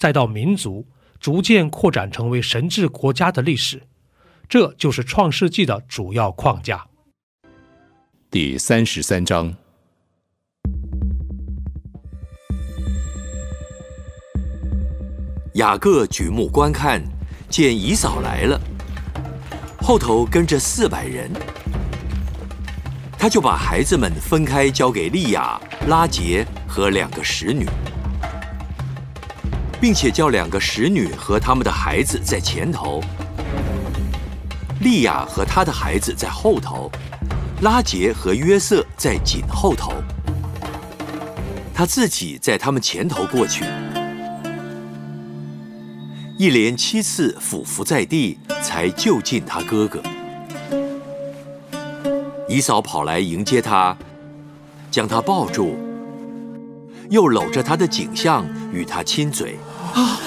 再到民族逐渐扩展成为神治国家的历史，这就是创世纪的主要框架。第三十三章，雅各举目观看，见姨嫂来了，后头跟着四百人，他就把孩子们分开交给利亚、拉杰和两个使女。并且叫两个使女和他们的孩子在前头，利亚和他的孩子在后头，拉杰和约瑟在紧后头，他自己在他们前头过去，一连七次俯伏在地，才就近他哥哥。姨嫂跑来迎接他，将他抱住，又搂着他的颈项与他亲嘴。啊！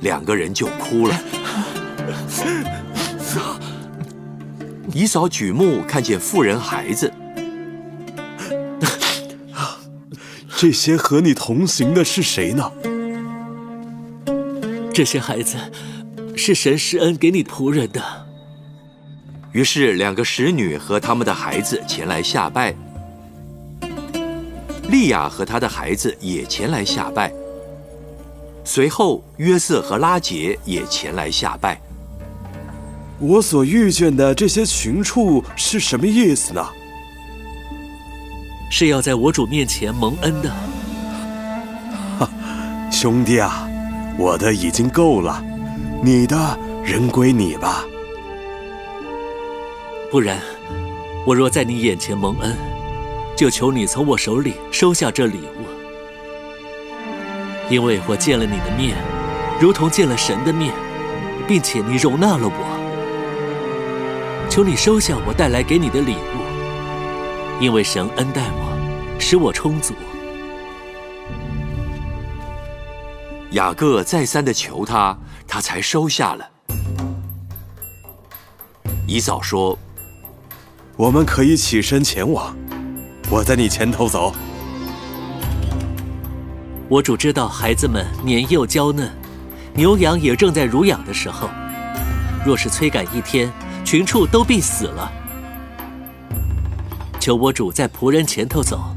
两个人就哭了。姨嫂举目看见妇人孩子，这些和你同行的是谁呢？这些孩子是神施恩给你仆人的。于是两个使女和他们的孩子前来下拜，利亚和她的孩子也前来下拜。随后，约瑟和拉杰也前来下拜。我所遇见的这些群畜是什么意思呢？是要在我主面前蒙恩的。哈，兄弟啊，我的已经够了，你的人归你吧。不然，我若在你眼前蒙恩，就求你从我手里收下这礼物。因为我见了你的面，如同见了神的面，并且你容纳了我，求你收下我带来给你的礼物，因为神恩待我，使我充足。雅各再三的求他，他才收下了。姨嫂说：“我们可以起身前往，我在你前头走。”我主知道孩子们年幼娇嫩，牛羊也正在乳养的时候。若是催赶一天，群畜都必死了。求我主在仆人前头走，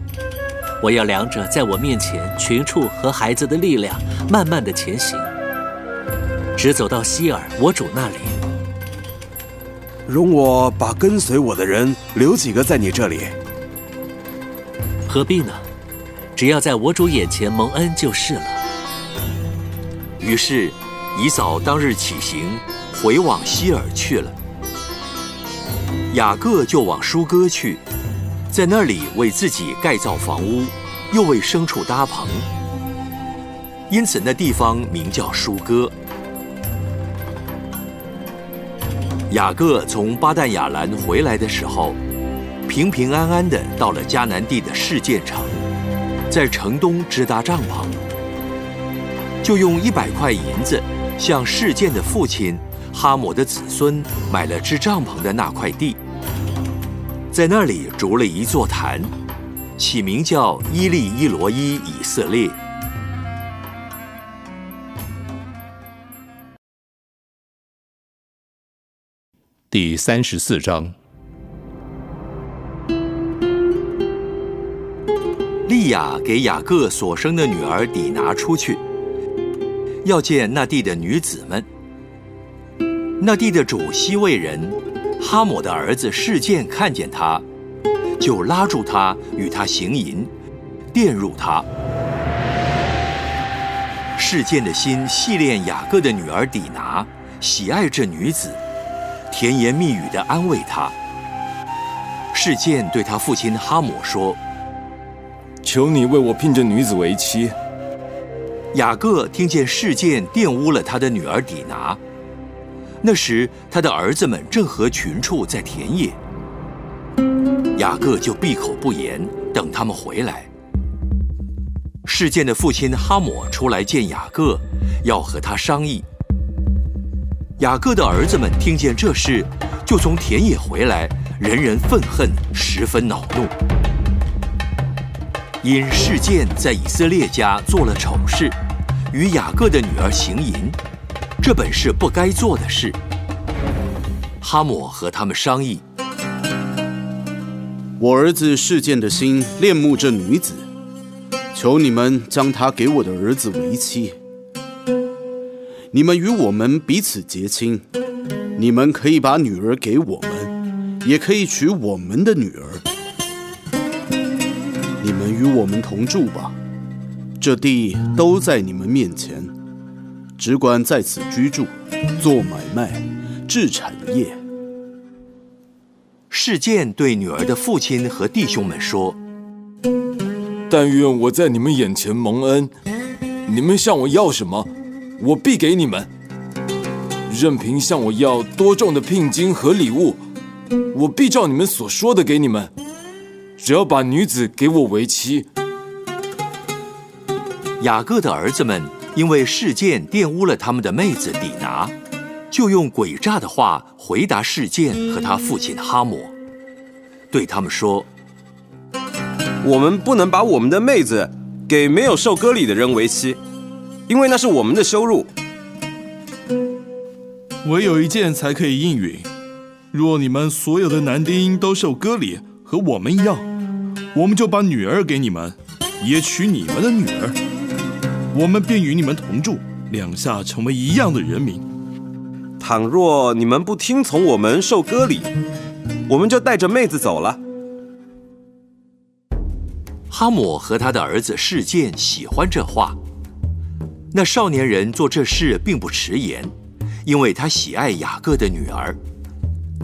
我要量着在我面前群畜和孩子的力量，慢慢的前行，直走到希尔我主那里。容我把跟随我的人留几个在你这里。何必呢？只要在我主眼前蒙恩就是了。于是，姨嫂当日起行，回往希尔去了。雅各就往舒哥去，在那里为自己盖造房屋，又为牲畜搭棚，因此那地方名叫舒哥。雅各从巴旦亚兰回来的时候，平平安安的到了迦南地的事件城。在城东支搭帐篷，就用一百块银子，向事件的父亲哈姆的子孙买了支帐篷的那块地，在那里筑了一座坛，起名叫伊利伊罗伊以色列。第三十四章。利亚给雅各所生的女儿底拿出去，要见那地的女子们。那地的主西魏人哈姆的儿子事件看见他，就拉住他与他行淫，玷辱他。事件的心系恋雅各的女儿底拿，喜爱这女子，甜言蜜语的安慰她。事件对他父亲哈姆说：“求你为我聘这女子为妻。”雅各听见事件玷污了他的女儿底拿，那时他的儿子们正和群畜在田野，雅各就闭口不言，等他们回来。事件的父亲哈姆出来见雅各，要和他商议。雅各的儿子们听见这事，就从田野回来，人人愤恨，十分恼怒。因事件在以色列家做了丑事，与雅各的女儿行淫，这本是不该做的事。哈姆和他们商议：我儿子事件的心恋慕这女子，求你们将她给我的儿子为妻。你们与我们彼此结亲，你们可以把女儿给我们，也可以娶我们的女儿。你们与我们同住吧，这地都在你们面前，只管在此居住，做买卖，置产业。事件对女儿的父亲和弟兄们说：“但愿我在你们眼前蒙恩，你们向我要什么，我必给你们。任凭向我要多重的聘金和礼物，我必照你们所说的给你们。”只要把女子给我为妻。雅各的儿子们因为事件玷污了他们的妹子底拿，就用诡诈的话回答事件和他父亲哈姆，对他们说：“我们不能把我们的妹子给没有受割礼的人为妻，因为那是我们的羞辱。唯有一件才可以应允：若你们所有的男丁都受割礼。”和我们一样，我们就把女儿给你们，也娶你们的女儿，我们便与你们同住，两下成为一样的人民。倘若你们不听从我们受割礼，我们就带着妹子走了。哈姆和他的儿子事件喜欢这话。那少年人做这事并不迟延，因为他喜爱雅各的女儿。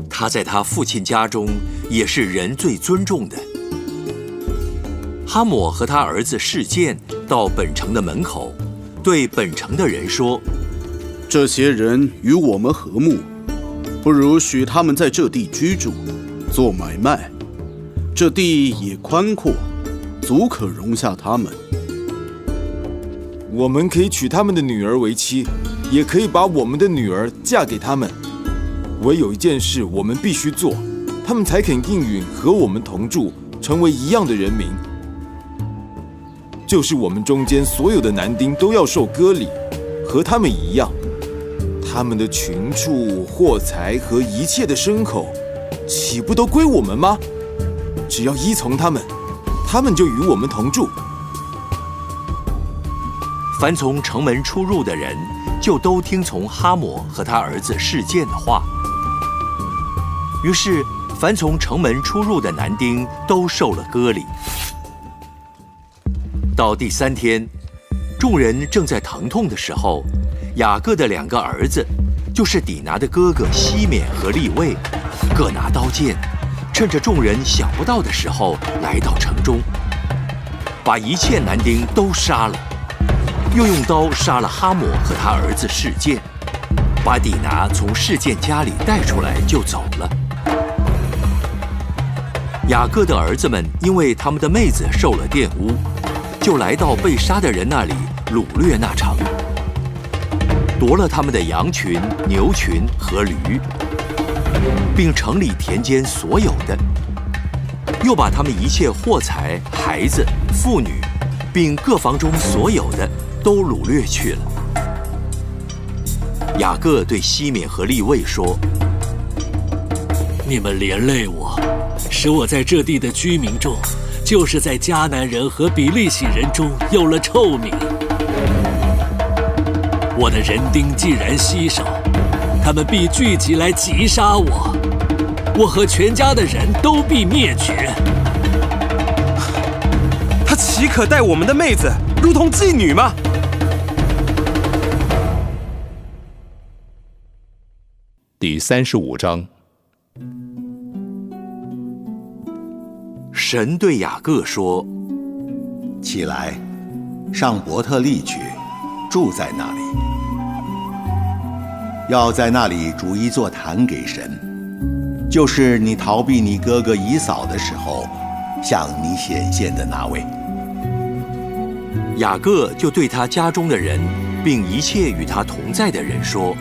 他在他父亲家中也是人最尊重的。哈姆和他儿子事件到本城的门口，对本城的人说：“这些人与我们和睦，不如许他们在这地居住，做买卖。这地也宽阔，足可容下他们。我们可以娶他们的女儿为妻，也可以把我们的女儿嫁给他们。”唯有一件事我们必须做，他们才肯应允和我们同住，成为一样的人民。就是我们中间所有的男丁都要受割礼，和他们一样。他们的群畜、货财和一切的牲口，岂不都归我们吗？只要依从他们，他们就与我们同住。凡从城门出入的人，就都听从哈摩和他儿子事件的话。于是，凡从城门出入的男丁都受了割礼。到第三天，众人正在疼痛的时候，雅各的两个儿子，就是底拿的哥哥西缅和利位，各拿刀剑，趁着众人想不到的时候，来到城中，把一切男丁都杀了，又用刀杀了哈姆和他儿子事件，把底拿从事件家里带出来就走了。雅各的儿子们因为他们的妹子受了玷污，就来到被杀的人那里掳掠那城，夺了他们的羊群、牛群和驴，并城里田间所有的，又把他们一切货财、孩子、妇女，并各房中所有的都掳掠去了。雅各对西缅和利未说：“你们连累我。”使我在这地的居民中，就是在迦南人和比利洗人中有了臭名。我的人丁既然稀少，他们必聚集来击杀我，我和全家的人都必灭绝。他岂可待我们的妹子如同妓女吗？第三十五章，神对雅各说：“起来，上伯特利去，住在那里，要在那里筑一座坛给神，就是你逃避你哥哥以扫的时候，向你显现的那位。”雅各就对他家中的人，并一切与他同在的人说：“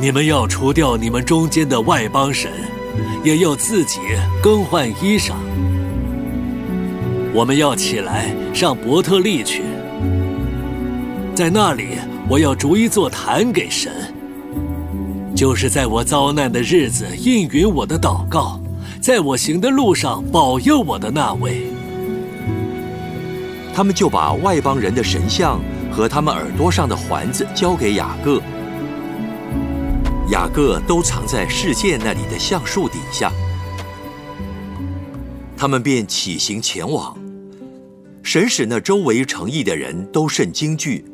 你们要除掉你们中间的外邦神，也要自己更换衣裳。我们要起来上伯特利去，在那里我要逐一座坛给神，就是在我遭难的日子应允我的祷告，在我行的路上保佑我的那位。”他们就把外邦人的神像和他们耳朵上的环子交给雅各，雅各都藏在世界那里的橡树底下。他们便起行前往，神使那周围城邑的人都甚惊惧，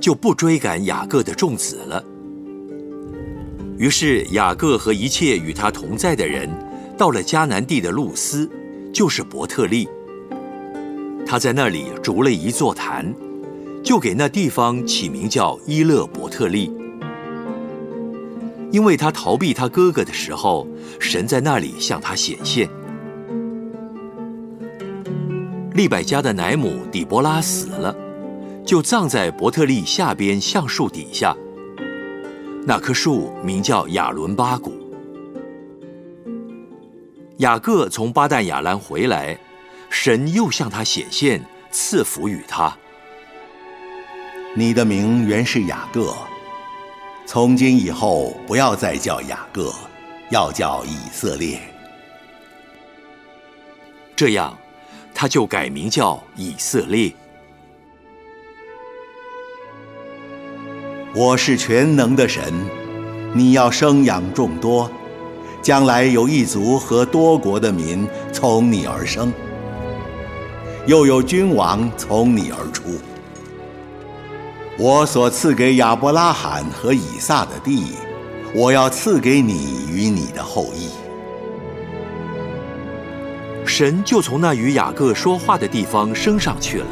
就不追赶雅各的众子了。于是雅各和一切与他同在的人，到了迦南地的路斯，就是伯特利。他在那里筑了一座坛，就给那地方起名叫伊勒伯特利，因为他逃避他哥哥的时候，神在那里向他显现。利百加的奶母底波拉死了，就葬在伯特利下边橡树底下。那棵树名叫亚伦巴谷。雅各从巴旦亚兰回来。神又向他显现，赐福与他。你的名原是雅各，从今以后不要再叫雅各，要叫以色列。这样，他就改名叫以色列。我是全能的神，你要生养众多，将来有一族和多国的民从你而生。又有君王从你而出。我所赐给亚伯拉罕和以撒的地，我要赐给你与你的后裔。神就从那与雅各说话的地方升上去了。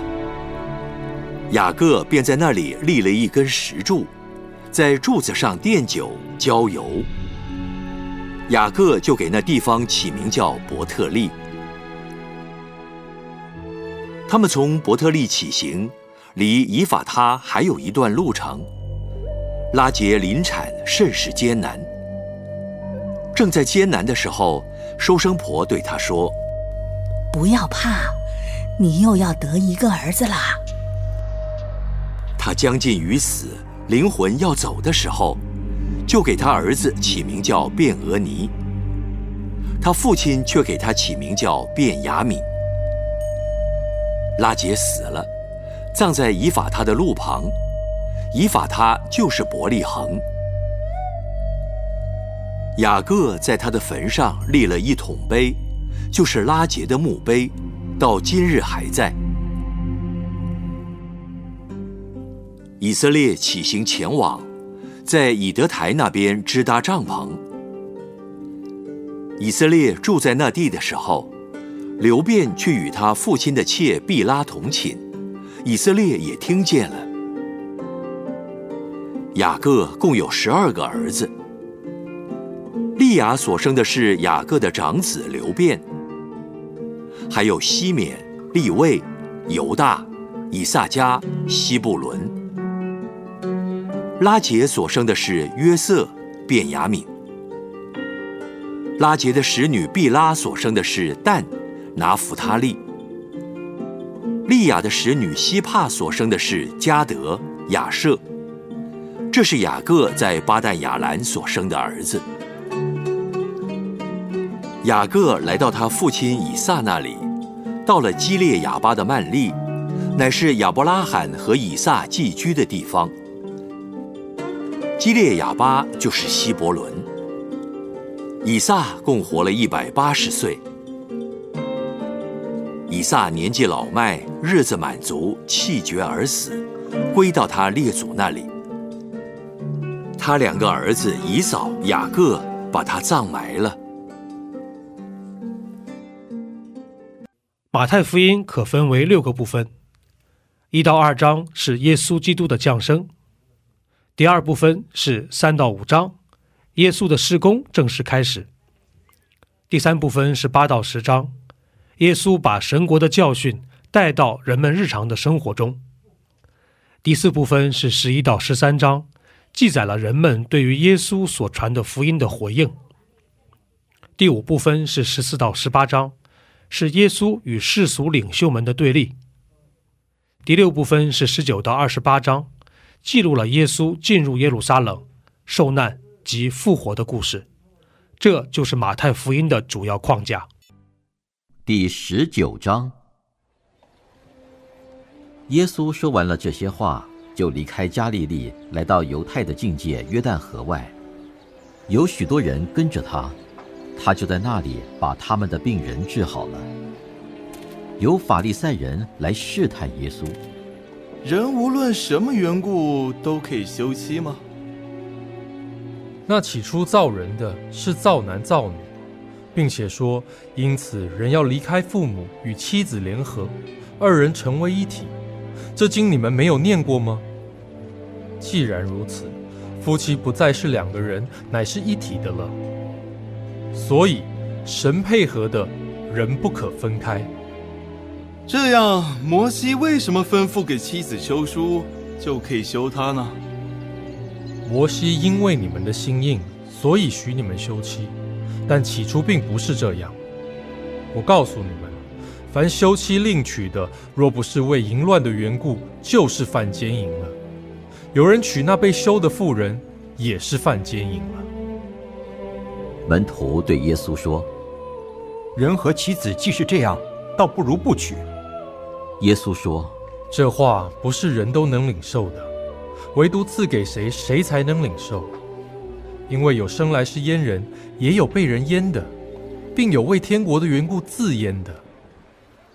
雅各便在那里立了一根石柱，在柱子上奠酒浇油。雅各就给那地方起名叫伯特利。他们从伯特利起行，离以法他还有一段路程。拉杰临产甚是艰难。正在艰难的时候，收生婆对他说：“不要怕，你又要得一个儿子啦。”他将近于死，灵魂要走的时候，就给他儿子起名叫卞俄尼。他父亲却给他起名叫卞雅敏。拉杰死了，葬在以法他的路旁。以法他就是伯利恒。雅各在他的坟上立了一桶碑，就是拉杰的墓碑，到今日还在。以色列起行前往，在以德台那边支搭帐篷。以色列住在那地的时候。刘辩去与他父亲的妾毕拉同寝，以色列也听见了。雅各共有十二个儿子，利亚所生的是雅各的长子刘辩，还有西缅、利位、犹大、以萨迦、西布伦。拉杰所生的是约瑟、便雅敏。拉杰的使女毕拉所生的是但。拿弗他利，利亚的使女希帕所生的是加德、亚舍，这是雅各在巴旦亚兰所生的儿子。雅各来到他父亲以撒那里，到了基列亚巴的曼利，乃是亚伯拉罕和以撒寄居的地方。基列亚巴就是希伯伦。以撒共活了一百八十岁。以撒年纪老迈，日子满足，气绝而死，归到他列祖那里。他两个儿子以扫、雅各把他葬埋了。马太福音可分为六个部分，一到二章是耶稣基督的降生，第二部分是三到五章，耶稣的施工正式开始，第三部分是八到十章，耶稣把神国的教训带到人们日常的生活中，第四部分是十一到十三章，记载了人们对于耶稣所传的福音的回应，第五部分是十四到十八章。是耶稣与世俗领袖们的对立。第六部分是十九到二十八章，记录了耶稣进入耶路撒冷、受难及复活的故事。这就是马太福音的主要框架。第十九章，耶稣说完了这些话，就离开加利利，来到犹太的境界约旦河外，有许多人跟着他。他就在那里把他们的病人治好了。有法利赛人来试探耶稣：人无论什么缘故都可以休妻吗？那起初造人的是造男造女，并且说，因此人要离开父母与妻子联合，二人成为一体。这经你们没有念过吗？既然如此，夫妻不再是两个人，乃是一体的了。所以，神配合的人不可分开。这样，摩西为什么吩咐给妻子休书，就可以休她呢？摩西因为你们的心硬，所以许你们休妻，但起初并不是这样。我告诉你们，凡休妻另娶的，若不是为淫乱的缘故，就是犯奸淫了。有人娶那被休的妇人，也是犯奸淫了。门徒对耶稣说：“人和妻子既是这样，倒不如不娶。”耶稣说：“这话不是人都能领受的，唯独赐给谁，谁才能领受。因为有生来是阉人，也有被人阉的，并有为天国的缘故自阉的。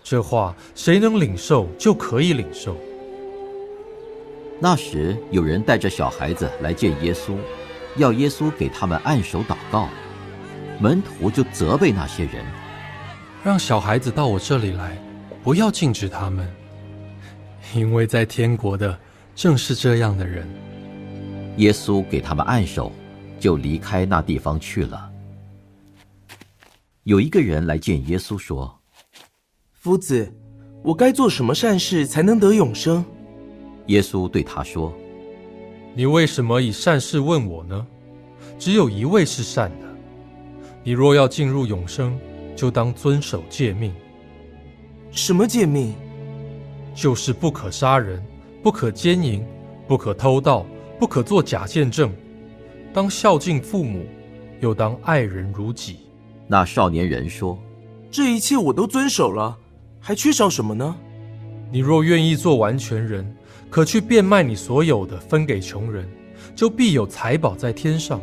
这话谁能领受，就可以领受。”那时有人带着小孩子来见耶稣，要耶稣给他们按手祷告。门徒就责备那些人，让小孩子到我这里来，不要禁止他们，因为在天国的正是这样的人。耶稣给他们按手，就离开那地方去了。有一个人来见耶稣说：“夫子，我该做什么善事才能得永生？”耶稣对他说：“你为什么以善事问我呢？只有一位是善的。”你若要进入永生，就当遵守诫命。什么诫命？就是不可杀人，不可奸淫，不可偷盗，不可作假见证，当孝敬父母，又当爱人如己。那少年人说：“这一切我都遵守了，还缺少什么呢？”你若愿意做完全人，可去变卖你所有的，分给穷人，就必有财宝在天上。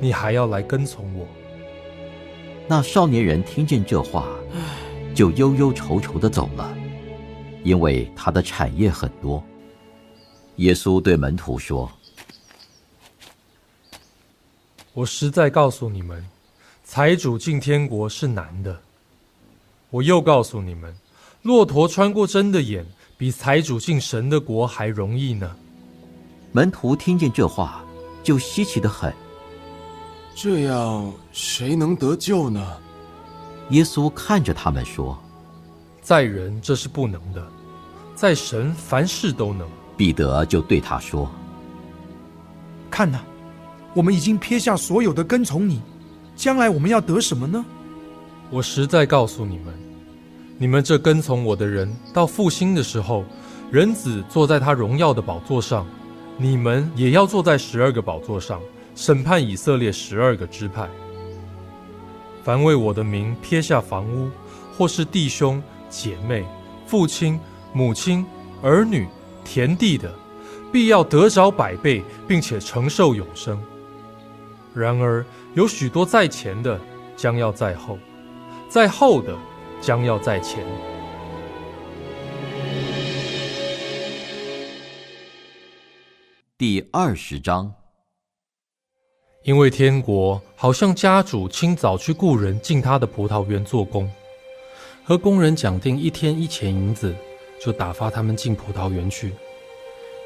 你还要来跟从我。那少年人听见这话，就忧忧愁愁的走了，因为他的产业很多。耶稣对门徒说：“我实在告诉你们，财主进天国是难的。我又告诉你们，骆驼穿过针的眼，比财主进神的国还容易呢。”门徒听见这话，就稀奇的很。这样谁能得救呢？耶稣看着他们说：“在人这是不能的，在神凡事都能。”彼得就对他说：“看呐，我们已经撇下所有的跟从你，将来我们要得什么呢？”我实在告诉你们，你们这跟从我的人，到复兴的时候，人子坐在他荣耀的宝座上，你们也要坐在十二个宝座上。审判以色列十二个支派。凡为我的名撇下房屋，或是弟兄姐妹、父亲、母亲、儿女、田地的，必要得着百倍，并且承受永生。然而有许多在前的，将要在后；在后的，将要在前。第二十章，因为天国好像家主清早去雇人进他的葡萄园做工，和工人讲定一天一钱银子，就打发他们进葡萄园去。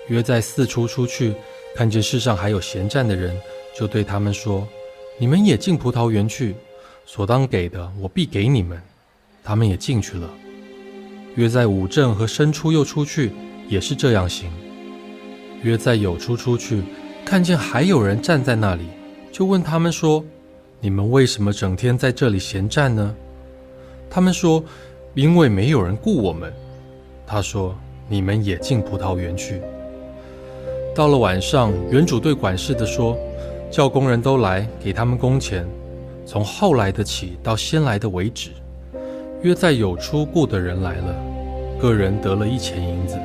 约在四处出去，看见世上还有闲站的人，就对他们说：“你们也进葡萄园去，所当给的，我必给你们。”他们也进去了。约在五正和申出又出去，也是这样行。约在有出出去，看见还有人站在那里，就问他们说：“你们为什么整天在这里闲站呢？”他们说：“因为没有人雇我们。”他说：“你们也进葡萄园去。”到了晚上，园主对管事的说：“叫工人都来，给他们工钱，从后来的起到先来的为止。”约在有出雇的人来了，个人得了一钱银子。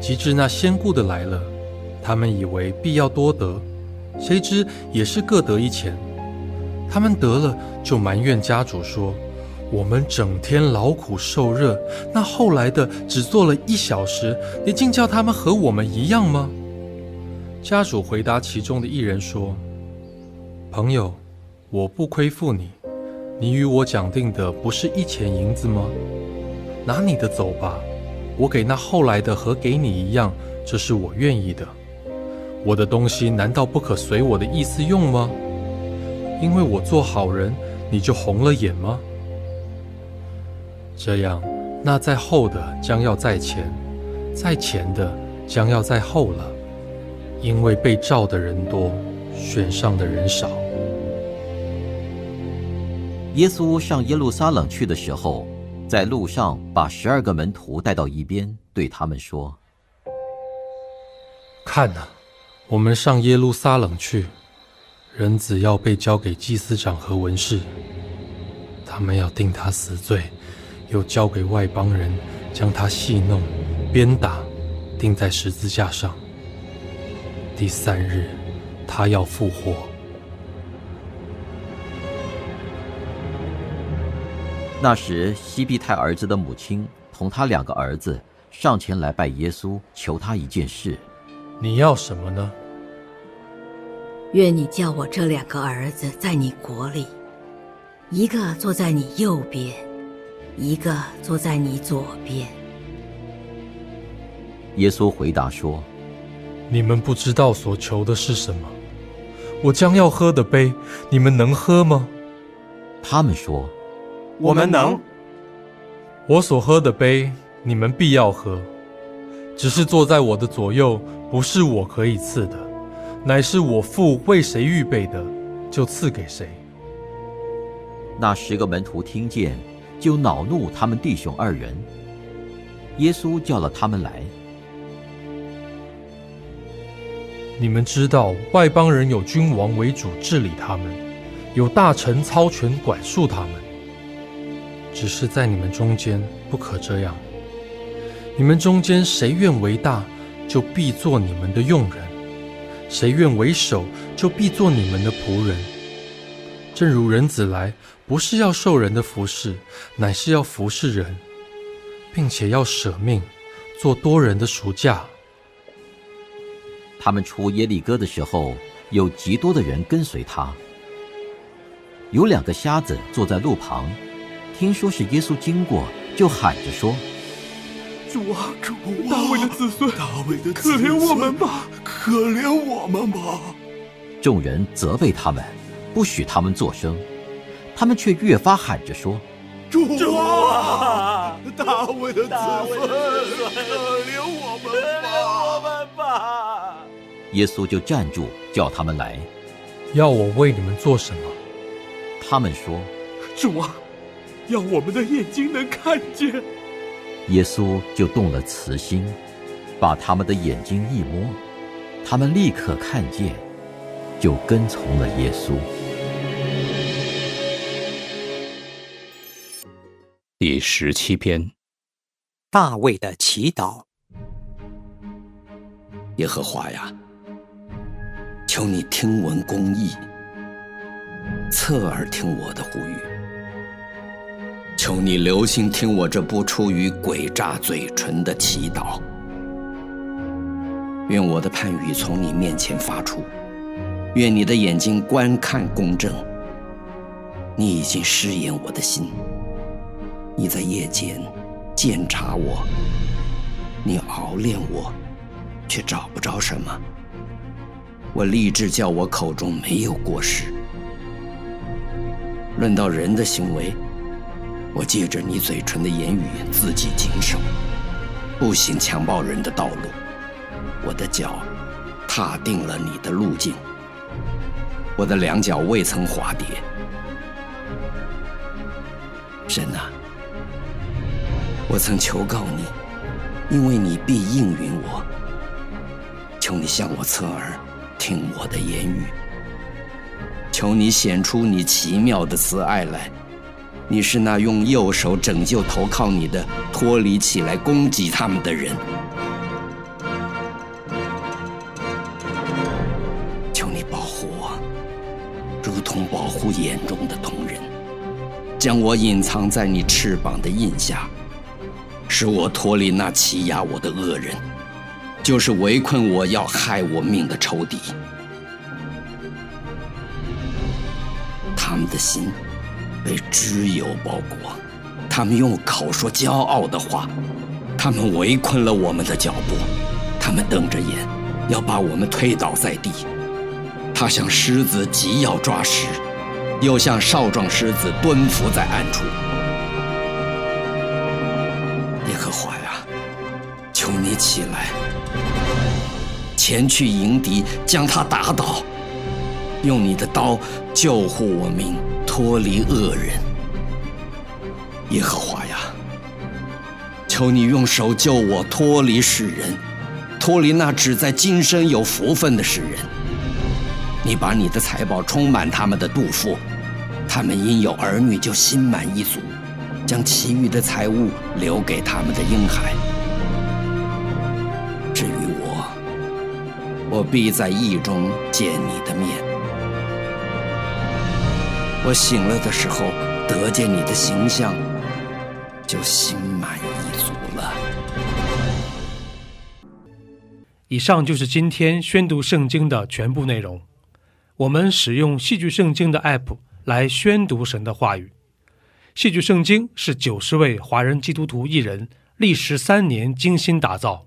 及至那先雇的来了，他们以为必要多得，谁知也是各得一钱。他们得了，就埋怨家主说：“我们整天劳苦受热，那后来的只做了一小时，你竟叫他们和我们一样吗？”家主回答其中的一人说：“朋友，我不亏负你，你与我讲定的不是一钱银子吗？拿你的走吧。”我给那后来的和给你一样，这是我愿意的。我的东西难道不可随我的意思用吗？因为我做好人，你就红了眼吗？这样，那在后的将要在前，在前的将要在后了。因为被召的人多，选上的人少。耶稣上耶路撒冷去的时候。在路上，把十二个门徒带到一边，对他们说：“看呐，我们上耶路撒冷去，人子要被交给祭司长和文士，他们要定他死罪，又交给外邦人，将他戏弄、鞭打，钉在十字架上。第三日，他要复活。”那时，西庇太儿子的母亲同他两个儿子上前来拜耶稣，求他一件事：“你要什么呢？”“愿你叫我这两个儿子在你国里，一个坐在你右边，一个坐在你左边。”耶稣回答说：“你们不知道所求的是什么。我将要喝的杯，你们能喝吗？”他们说。我们能。我所喝的杯，你们必要喝。只是坐在我的左右，不是我可以赐的，乃是我父为谁预备的，就赐给谁。那十个门徒听见，就恼怒他们弟兄二人。耶稣叫了他们来。你们知道，外邦人有君王为主治理他们，有大臣操权管束他们。只是在你们中间不可这样。你们中间谁愿为大，就必做你们的用人；谁愿为首，就必做你们的仆人。正如人子来，不是要受人的服侍，乃是要服侍人，并且要舍命，做多人的赎价。他们出耶利哥的时候，有极多的人跟随他。有两个瞎子坐在路旁。听说是耶稣经过，就喊着说：“主啊，主啊，大卫的子孙，大卫的子孙，可怜我们吧，可怜我们吧！”众人责备他们，不许他们作声，他们却越发喊着说：“主啊，大卫的子孙，可怜我们吧，我们吧！”耶稣就站住，叫他们来，要我为你们做什么？他们说：“主啊。”要我们的眼睛能看见，耶稣就动了慈心，把他们的眼睛一摸，他们立刻看见，就跟从了耶稣。第十七篇。大卫的祈祷。耶和华呀，求你听闻公义，侧耳听我的呼吁。求你留心听我这不出于诡诈嘴唇的祈祷。愿我的判语从你面前发出，愿你的眼睛观看公正。你已经试验我的心，你在夜间检查我，你熬炼我，却找不着什么。我立志叫我口中没有过失。论到人的行为，我借着你嘴唇的言语自己谨守，不行强暴人的道路。我的脚踏定了你的路径，我的两脚未曾滑跌。神啊，我曾求告你，因为你必应允我。求你向我侧耳，听我的言语。求你显出你奇妙的慈爱来。你是那用右手拯救投靠你的，脱离起来攻击他们的人。求你保护我，如同保护眼中的瞳人。将我隐藏在你翅膀的印下，使我脱离那欺压我的恶人，就是围困我要害我命的仇敌。他们的心被脂油包裹，他们用口说骄傲的话，他们围困了我们的脚步，他们瞪着眼，要把我们推倒在地。他像狮子急要抓食。又像少壮狮子蹲伏在暗处。耶和华呀，求你起来，前去迎敌，将他打倒，用你的刀救护我民，脱离恶人。耶和华呀，求你用手救我脱离世人，脱离那只在今生有福分的世人。你把你的财宝充满他们的肚腹。他们因有儿女就心满意足，将其余的财物留给他们的婴孩。我必在意中见你的面。我醒了的时候，得见你的形象，就心满意足了。以上就是今天宣读圣经的全部内容。我们使用戏剧圣经的 App。来宣读神的话语。戏剧圣经是九十位华人基督徒艺人历时三年精心打造，